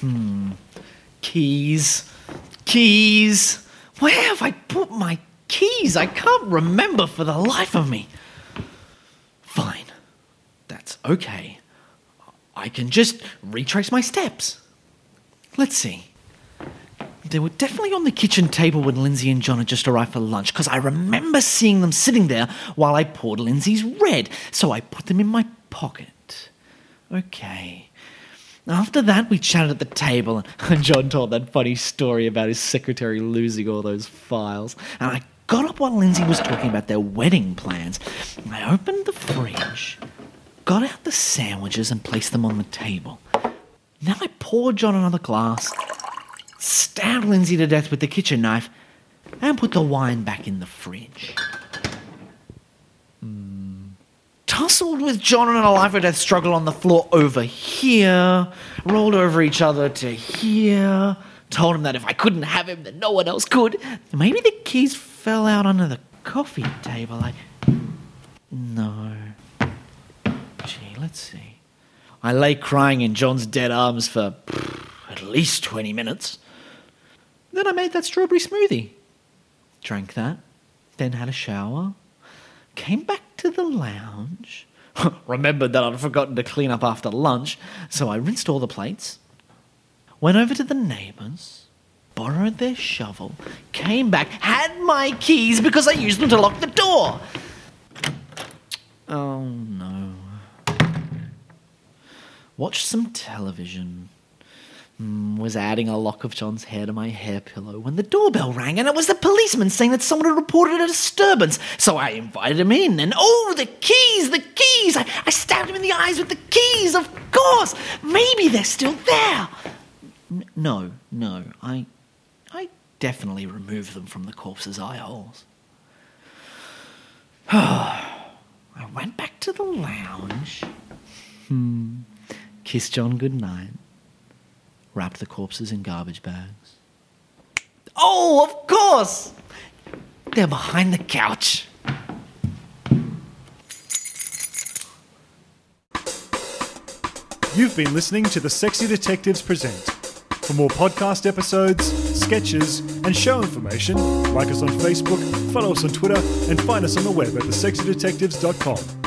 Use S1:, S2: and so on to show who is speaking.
S1: hmm. Keys. Keys. Where have I put my keys? I can't remember for the life of me. Fine. That's okay. I can just retrace my steps. Let's see. They were definitely on the kitchen table when Lindsay and John had just arrived for lunch because I remember seeing them sitting there while I poured Lindsay's red, so I put them in my pocket. Okay. After that, we chatted at the table, and John told that funny story about his secretary losing all those files. And I got up while Lindsay was talking about their wedding plans. And I opened the fridge, got out the sandwiches, and placed them on the table. Then I poured John another glass, stabbed Lindsay to death with the kitchen knife, and put the wine back in the fridge. Tussled with John in a life or death struggle on the floor over here, rolled over each other to here, told him that if I couldn't have him, then no one else could. Maybe the keys fell out under the coffee table. I. No. Gee, let's see. I lay crying in John's dead arms for at least 20 minutes. Then I made that strawberry smoothie. Drank that, then had a shower, came back to the lounge, remembered that I'd forgotten to clean up after lunch, so I rinsed all the plates, went over to the neighbours, borrowed their shovel, came back, had my keys because I used them to lock the door. Oh no. Watched some television. Mm, was adding a lock of John's hair to my hair pillow when the doorbell rang and it was the policeman saying that someone had reported a disturbance. So I invited him in and oh, the keys, the keys! I, I stabbed him in the eyes with the keys, of course! Maybe they're still there! N- no, no, I, I definitely removed them from the corpse's eye holes. I went back to the lounge. Hmm. Kissed John goodnight wrapped the corpses in garbage bags. Oh, of course! They're behind the couch.
S2: You've been listening to The Sexy Detectives Present. For more podcast episodes, sketches, and show information, like us on Facebook, follow us on Twitter, and find us on the web at thesexydetectives.com.